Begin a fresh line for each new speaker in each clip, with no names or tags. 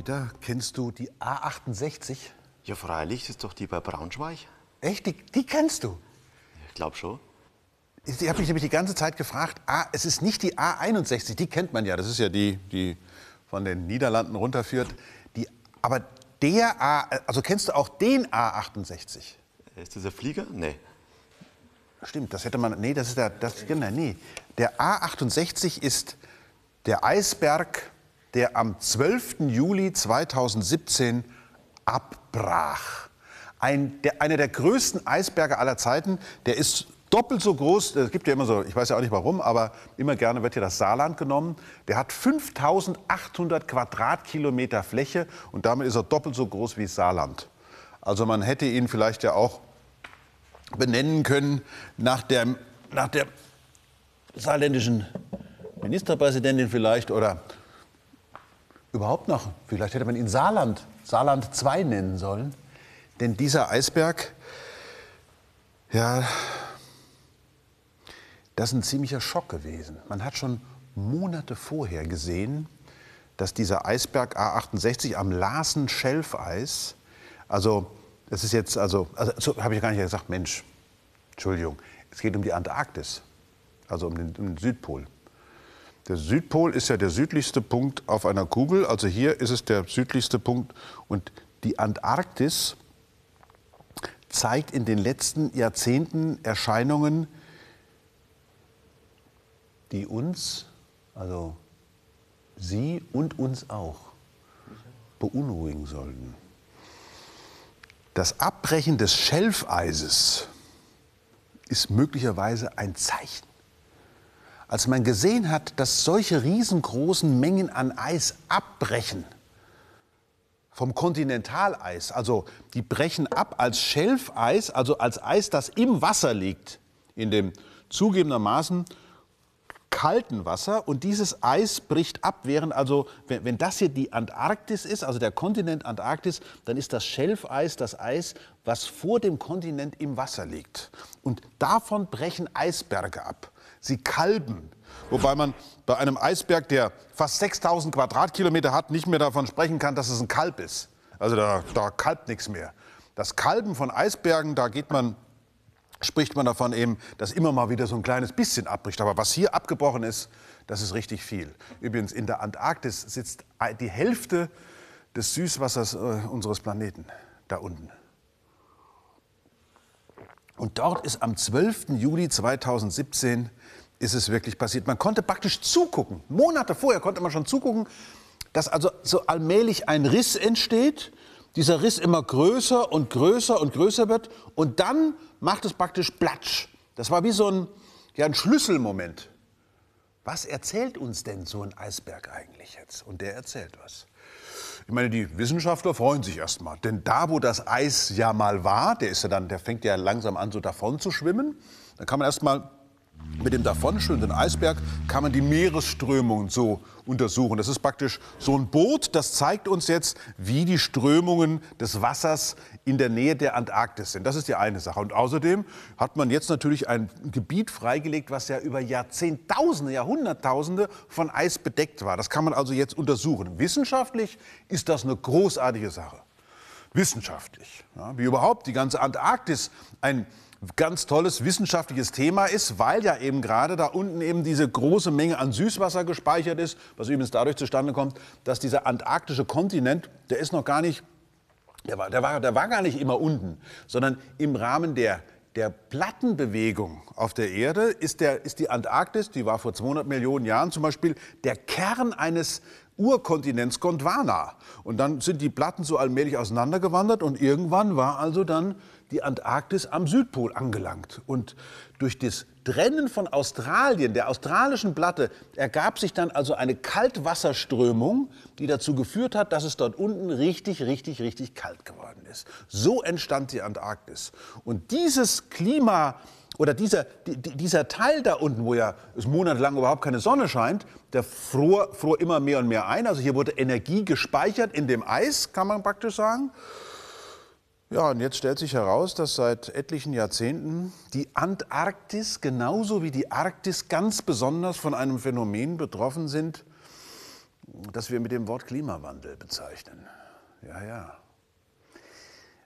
Peter, kennst du die A68?
Ja, freilich, das ist doch die bei Braunschweig.
Echt? Die, die kennst du?
Ich glaube schon.
Ich habe mich nämlich die ganze Zeit gefragt, ah, es ist nicht die A61, die kennt man ja, das ist ja die, die von den Niederlanden runterführt. Die, aber der A, also kennst du auch den A68?
Ist das ein Flieger? Nee.
Stimmt, das hätte man, nee, das ist der, das, genau, nee. Der A68 ist der Eisberg, der am 12. Juli 2017 abbrach. Ein, der, einer der größten Eisberge aller Zeiten, der ist doppelt so groß, es gibt ja immer so, ich weiß ja auch nicht warum, aber immer gerne wird hier das Saarland genommen. Der hat 5800 Quadratkilometer Fläche und damit ist er doppelt so groß wie Saarland. Also man hätte ihn vielleicht ja auch benennen können nach der, nach der saarländischen Ministerpräsidentin vielleicht oder überhaupt noch, vielleicht hätte man ihn Saarland, Saarland 2 nennen sollen. Denn dieser Eisberg, ja, das ist ein ziemlicher Schock gewesen. Man hat schon Monate vorher gesehen, dass dieser Eisberg A68 am Larsen Schelfeis, also das ist jetzt, also, also so habe ich gar nicht gesagt, Mensch, Entschuldigung, es geht um die Antarktis, also um den, um den Südpol. Der Südpol ist ja der südlichste Punkt auf einer Kugel, also hier ist es der südlichste Punkt und die Antarktis zeigt in den letzten Jahrzehnten Erscheinungen, die uns, also Sie und uns auch, beunruhigen sollten. Das Abbrechen des Schelfeises ist möglicherweise ein Zeichen. Als man gesehen hat, dass solche riesengroßen Mengen an Eis abbrechen, vom Kontinentaleis, also die brechen ab als Schelfeis, also als Eis, das im Wasser liegt, in dem zugegebenermaßen kalten Wasser und dieses Eis bricht ab, während also, wenn, wenn, das hier die Antarktis ist, also der Kontinent Antarktis, dann ist das Schelfeis das Eis, was vor dem Kontinent im Wasser liegt. Und davon brechen Eisberge ab. Sie kalben. Wobei man bei einem Eisberg, der fast 6000 Quadratkilometer hat, nicht mehr davon sprechen kann, dass es ein Kalb ist. Also da, da kalbt nichts mehr. Das Kalben von Eisbergen, da geht man spricht man davon eben, dass immer mal wieder so ein kleines bisschen abbricht. Aber was hier abgebrochen ist, das ist richtig viel. Übrigens, in der Antarktis sitzt die Hälfte des Süßwassers äh, unseres Planeten da unten. Und dort ist am 12. Juli 2017 ist es wirklich passiert. Man konnte praktisch zugucken. Monate vorher konnte man schon zugucken, dass also so allmählich ein Riss entsteht dieser Riss immer größer und größer und größer wird und dann macht es praktisch Platsch. Das war wie so ein, ja, ein Schlüsselmoment. Was erzählt uns denn so ein Eisberg eigentlich jetzt? Und der erzählt was. Ich meine, die Wissenschaftler freuen sich erstmal, denn da, wo das Eis ja mal war, der ist ja dann, der fängt ja langsam an, so davon zu schwimmen. Dann kann man erstmal mit dem davonschwimmenden Eisberg kann man die Meeresströmungen so untersuchen. Das ist praktisch so ein Boot, das zeigt uns jetzt, wie die Strömungen des Wassers in der Nähe der Antarktis sind. Das ist die eine Sache. Und außerdem hat man jetzt natürlich ein Gebiet freigelegt, was ja über Jahrzehntausende, Jahrhunderttausende von Eis bedeckt war. Das kann man also jetzt untersuchen. Wissenschaftlich ist das eine großartige Sache. Wissenschaftlich. Ja, wie überhaupt die ganze Antarktis ein ganz tolles wissenschaftliches Thema ist, weil ja eben gerade da unten eben diese große Menge an Süßwasser gespeichert ist, was übrigens dadurch zustande kommt, dass dieser antarktische Kontinent, der ist noch gar nicht, der war, der war, der war gar nicht immer unten, sondern im Rahmen der der Plattenbewegung auf der Erde ist, der, ist die Antarktis, die war vor 200 Millionen Jahren zum Beispiel, der Kern eines Urkontinents Gondwana. Und dann sind die Platten so allmählich auseinandergewandert und irgendwann war also dann die Antarktis am Südpol angelangt. Und durch das Trennen von Australien, der australischen Platte, ergab sich dann also eine Kaltwasserströmung, die dazu geführt hat, dass es dort unten richtig, richtig, richtig kalt geworden ist. So entstand die Antarktis. Und dieses Klima oder dieser, dieser Teil da unten, wo ja es monatelang überhaupt keine Sonne scheint, der fror, fror immer mehr und mehr ein. Also hier wurde Energie gespeichert in dem Eis, kann man praktisch sagen. Ja, und jetzt stellt sich heraus, dass seit etlichen Jahrzehnten die Antarktis genauso wie die Arktis ganz besonders von einem Phänomen betroffen sind, das wir mit dem Wort Klimawandel bezeichnen. Ja, ja.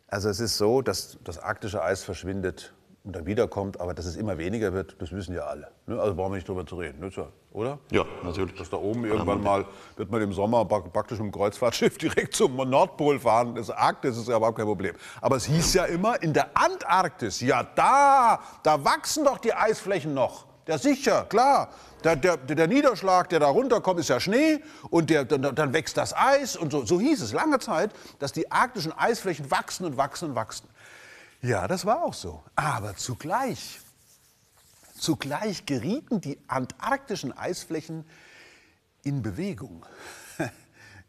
Also es ist so, dass das arktische Eis verschwindet und dann wiederkommt, aber dass es immer weniger wird, das wissen ja alle. Ne? Also brauchen wir nicht drüber zu reden, ne? oder?
Ja, natürlich.
Dass da oben irgendwann mal, wird man im Sommer praktisch mit dem Kreuzfahrtschiff direkt zum Nordpol fahren. Das Arktis ist ja überhaupt kein Problem. Aber es hieß ja immer, in der Antarktis, ja da, da wachsen doch die Eisflächen noch. Ja sicher, klar. Der, der, der, Niederschlag, der da runterkommt, ist ja Schnee und der, dann, dann wächst das Eis. Und so, so hieß es lange Zeit, dass die arktischen Eisflächen wachsen und wachsen und wachsen. Ja, das war auch so. Aber zugleich, zugleich gerieten die antarktischen Eisflächen in Bewegung.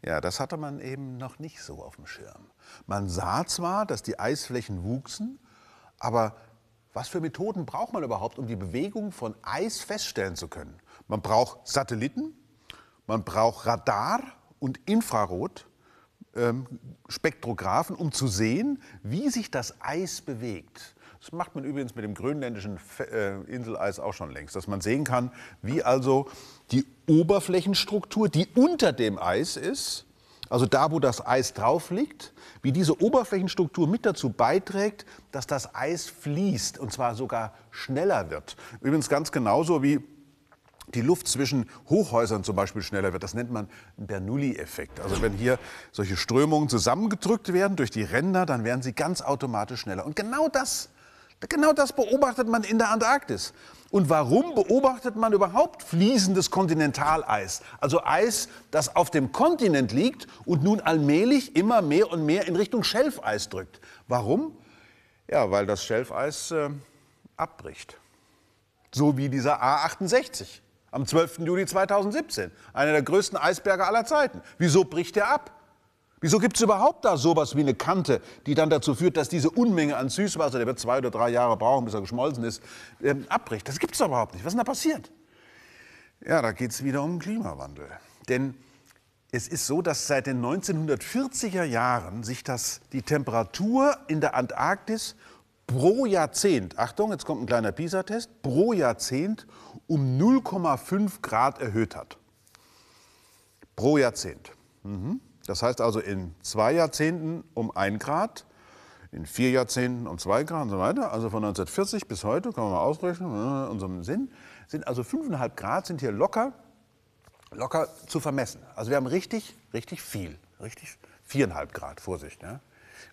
Ja, das hatte man eben noch nicht so auf dem Schirm. Man sah zwar, dass die Eisflächen wuchsen, aber was für Methoden braucht man überhaupt, um die Bewegung von Eis feststellen zu können? Man braucht Satelliten, man braucht Radar und Infrarot ähm, Spektrographen, um zu sehen, wie sich das Eis bewegt. Das macht man übrigens mit dem grönländischen äh, Inseleis auch schon längst, dass man sehen kann, wie also die Oberflächenstruktur, die unter dem Eis ist, also da, wo das Eis drauf liegt, wie diese Oberflächenstruktur mit dazu beiträgt, dass das Eis fließt und zwar sogar schneller wird. Übrigens ganz genauso wie die Luft zwischen Hochhäusern zum Beispiel schneller wird. Das nennt man Bernoulli-Effekt. Also wenn hier solche Strömungen zusammengedrückt werden durch die Ränder, dann werden sie ganz automatisch schneller. Und genau das, genau das beobachtet man in der Antarktis. Und warum beobachtet man überhaupt fließendes Kontinentaleis? Also Eis, das auf dem Kontinent liegt und nun allmählich immer mehr und mehr in Richtung Schelfeis drückt. Warum? Ja, weil das Schelfeis äh, abbricht. So wie dieser A68 am 12. Juli 2017. Einer der größten Eisberge aller Zeiten. Wieso bricht er ab? Wieso gibt es überhaupt da sowas wie eine Kante, die dann dazu führt, dass diese Unmenge an Süßwasser, der wird zwei oder drei Jahre brauchen, bis er geschmolzen ist, ähm, abbricht? Das gibt es überhaupt nicht. Was ist denn da passiert? Ja, da geht es wieder um Klimawandel. Denn es ist so, dass seit den 1940er Jahren sich das, die Temperatur in der Antarktis pro Jahrzehnt, Achtung, jetzt kommt ein kleiner PISA-Test, pro Jahrzehnt um 0,5 Grad erhöht hat. Pro Jahrzehnt. Mhm. Das heißt also in zwei Jahrzehnten um ein Grad, in vier Jahrzehnten um zwei Grad und so weiter. Also von 1940 bis heute, kann man mal ausrechnen, in unserem Sinn, sind also 5,5 Grad sind hier locker, locker zu vermessen. Also wir haben richtig, richtig viel, richtig viereinhalb Grad, Vorsicht. Ja?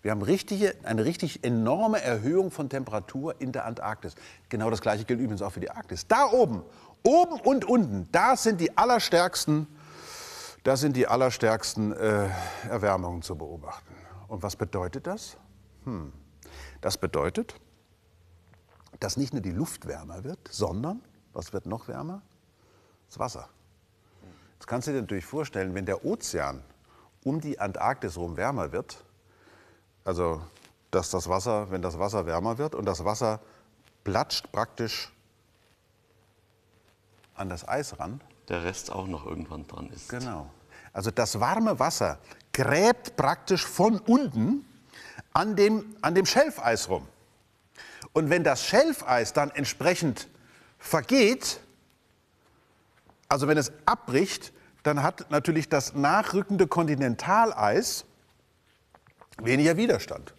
Wir haben richtige, eine richtig enorme Erhöhung von Temperatur in der Antarktis. Genau das Gleiche gilt übrigens auch für die Arktis. Da oben, oben und unten, da sind die allerstärksten, da sind die allerstärksten äh, Erwärmungen zu beobachten. Und was bedeutet das? Hm. Das bedeutet, dass nicht nur die Luft wärmer wird, sondern, was wird noch wärmer? Das Wasser. Jetzt kannst du dir natürlich vorstellen, wenn der Ozean um die Antarktis herum wärmer wird, also, dass das Wasser, wenn das Wasser wärmer wird und das Wasser platscht praktisch an das Eis ran.
Der Rest auch noch irgendwann dran ist.
Genau. Also das warme Wasser gräbt praktisch von unten an dem, an dem Schelfeis rum. Und wenn das Schelfeis dann entsprechend vergeht, also wenn es abbricht, dann hat natürlich das nachrückende Kontinentaleis weniger Widerstand.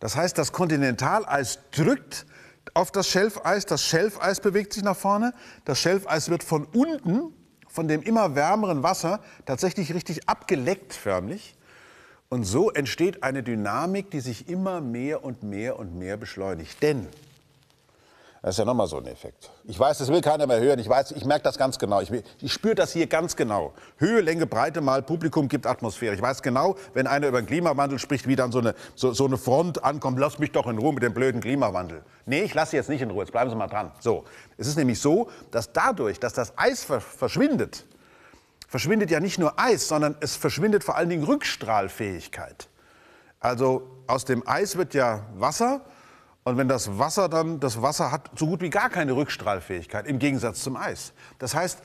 Das heißt, das Kontinentaleis drückt auf das Schelfeis, das Schelfeis bewegt sich nach vorne, das Schelfeis wird von unten, von dem immer wärmeren Wasser, tatsächlich richtig abgeleckt förmlich. Und so entsteht eine Dynamik, die sich immer mehr und mehr und mehr beschleunigt. Denn das ist ja nochmal so ein Effekt. Ich weiß, das will keiner mehr hören. Ich weiß, ich merke das ganz genau. Ich, ich spüre das hier ganz genau. Höhe, Länge, Breite mal Publikum gibt Atmosphäre. Ich weiß genau, wenn einer über den Klimawandel spricht, wie dann so eine, so, so eine Front ankommt. Lass mich doch in Ruhe mit dem blöden Klimawandel. Nee, ich lasse Sie jetzt nicht in Ruhe. Jetzt bleiben Sie mal dran. So. Es ist nämlich so, dass dadurch, dass das Eis verschwindet, verschwindet ja nicht nur Eis, sondern es verschwindet vor allen Dingen Rückstrahlfähigkeit. Also aus dem Eis wird ja Wasser und wenn das Wasser dann, das Wasser hat so gut wie gar keine Rückstrahlfähigkeit im Gegensatz zum Eis. Das heißt,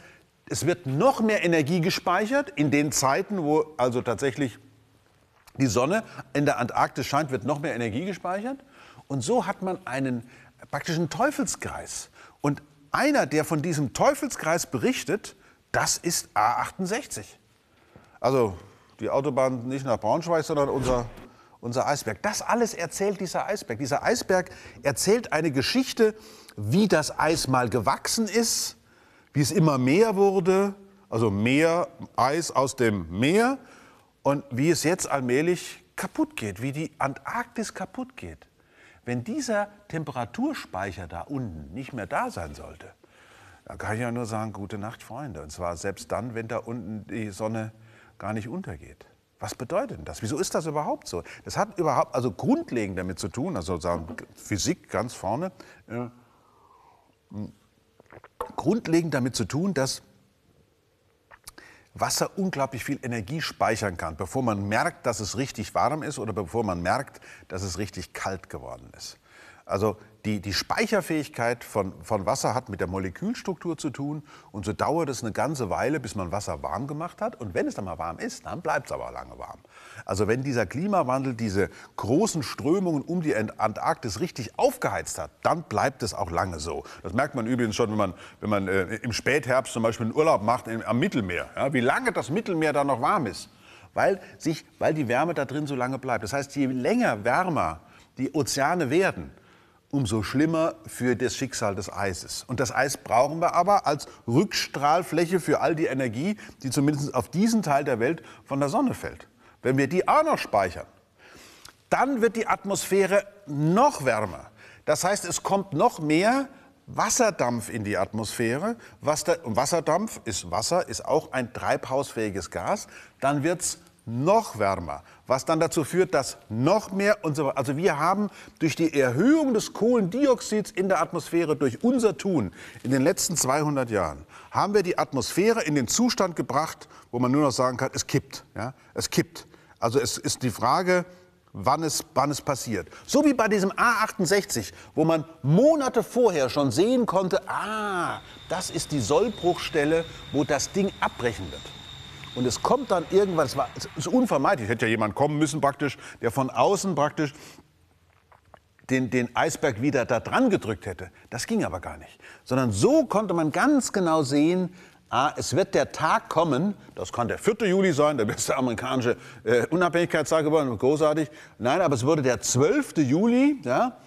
es wird noch mehr Energie gespeichert in den Zeiten, wo also tatsächlich die Sonne in der Antarktis scheint, wird noch mehr Energie gespeichert. Und so hat man einen praktischen Teufelskreis. Und einer, der von diesem Teufelskreis berichtet, das ist A68. Also die Autobahn nicht nach Braunschweig, sondern unser, unser Eisberg. Das alles erzählt dieser Eisberg. Dieser Eisberg erzählt eine Geschichte, wie das Eis mal gewachsen ist, wie es immer mehr wurde, also mehr Eis aus dem Meer und wie es jetzt allmählich kaputt geht, wie die Antarktis kaputt geht. Wenn dieser Temperaturspeicher da unten nicht mehr da sein sollte, dann kann ich ja nur sagen, gute Nacht, Freunde. Und zwar selbst dann, wenn da unten die Sonne gar nicht untergeht. Was bedeutet denn das? Wieso ist das überhaupt so? Das hat überhaupt also grundlegend damit zu tun, also sagen Physik ganz vorne, äh, grundlegend damit zu tun, dass Wasser unglaublich viel Energie speichern kann, bevor man merkt, dass es richtig warm ist oder bevor man merkt, dass es richtig kalt geworden ist. Also die, die Speicherfähigkeit von, von Wasser hat mit der Molekülstruktur zu tun und so dauert es eine ganze Weile, bis man Wasser warm gemacht hat. Und wenn es dann mal warm ist, dann bleibt es aber lange warm. Also wenn dieser Klimawandel diese großen Strömungen um die Antarktis richtig aufgeheizt hat, dann bleibt es auch lange so. Das merkt man übrigens schon, wenn man, wenn man äh, im Spätherbst zum Beispiel einen Urlaub macht im, am Mittelmeer. Ja, wie lange das Mittelmeer dann noch warm ist. Weil, sich, weil die Wärme da drin so lange bleibt. Das heißt, je länger wärmer die Ozeane werden, umso schlimmer für das Schicksal des Eises. Und das Eis brauchen wir aber als Rückstrahlfläche für all die Energie, die zumindest auf diesen Teil der Welt von der Sonne fällt. Wenn wir die auch noch speichern, dann wird die Atmosphäre noch wärmer. Das heißt, es kommt noch mehr Wasserdampf in die Atmosphäre. Wasserdampf ist Wasser, ist auch ein treibhausfähiges Gas. Dann wird es noch wärmer, was dann dazu führt, dass noch mehr und so weiter. Also wir haben durch die Erhöhung des Kohlendioxids in der Atmosphäre, durch unser Tun in den letzten 200 Jahren, haben wir die Atmosphäre in den Zustand gebracht, wo man nur noch sagen kann, es kippt. Ja? Es kippt. Also es ist die Frage, wann es, wann es passiert. So wie bei diesem A68, wo man Monate vorher schon sehen konnte, ah, das ist die Sollbruchstelle, wo das Ding abbrechen wird. Und es kommt dann irgendwann, es, war, es ist unvermeidlich, hätte ja jemand kommen müssen praktisch, der von außen praktisch den, den Eisberg wieder da dran gedrückt hätte. Das ging aber gar nicht. Sondern so konnte man ganz genau sehen, ah, es wird der Tag kommen, das kann der 4. Juli sein, der beste amerikanische äh, Unabhängigkeitstag geworden, großartig. Nein, aber es wurde der 12. Juli, ja,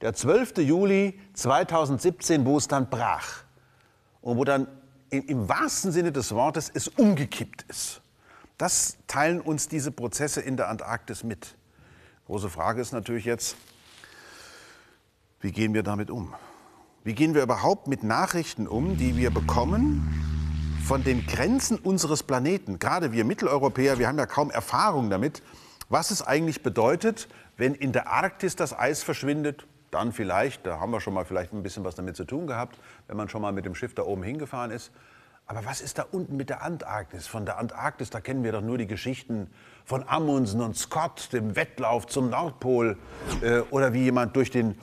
der 12. Juli 2017, wo es dann brach. Und wo dann im wahrsten Sinne des Wortes es umgekippt ist. Das teilen uns diese Prozesse in der Antarktis mit. Große Frage ist natürlich jetzt, wie gehen wir damit um? Wie gehen wir überhaupt mit Nachrichten um, die wir bekommen von den Grenzen unseres Planeten? Gerade wir Mitteleuropäer, wir haben ja kaum Erfahrung damit, was es eigentlich bedeutet, wenn in der Arktis das Eis verschwindet, dann vielleicht, da haben wir schon mal vielleicht ein bisschen was damit zu tun gehabt, wenn man schon mal mit dem Schiff da oben hingefahren ist. Aber was ist da unten mit der Antarktis? Von der Antarktis, da kennen wir doch nur die Geschichten von Amundsen und Scott, dem Wettlauf zum Nordpol. Äh, oder wie jemand durch den,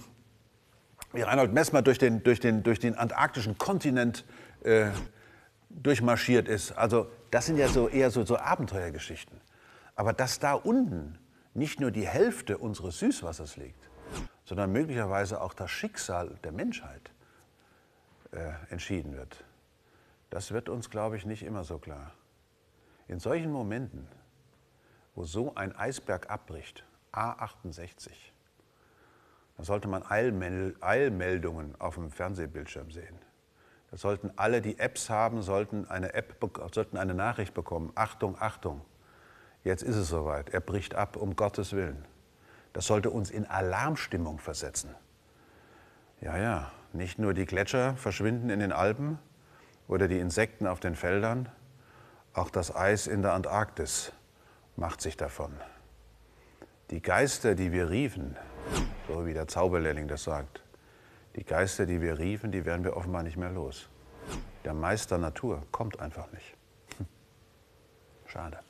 wie Reinhold Messmer durch den, durch den, durch den antarktischen Kontinent äh, durchmarschiert ist. Also das sind ja so eher so, so Abenteuergeschichten. Aber dass da unten nicht nur die Hälfte unseres Süßwassers liegt, sondern möglicherweise auch das Schicksal der Menschheit äh, entschieden wird. Das wird uns, glaube ich, nicht immer so klar. In solchen Momenten, wo so ein Eisberg abbricht, A68, da sollte man Eilmeldungen auf dem Fernsehbildschirm sehen. Da sollten alle, die Apps haben, sollten eine, App, sollten eine Nachricht bekommen. Achtung, Achtung, jetzt ist es soweit, er bricht ab, um Gottes Willen. Das sollte uns in Alarmstimmung versetzen. Ja, ja, nicht nur die Gletscher verschwinden in den Alpen oder die Insekten auf den Feldern, auch das Eis in der Antarktis macht sich davon. Die Geister, die wir riefen, so wie der Zauberlehrling das sagt, die Geister, die wir riefen, die werden wir offenbar nicht mehr los. Der Meister Natur kommt einfach nicht. Hm. Schade.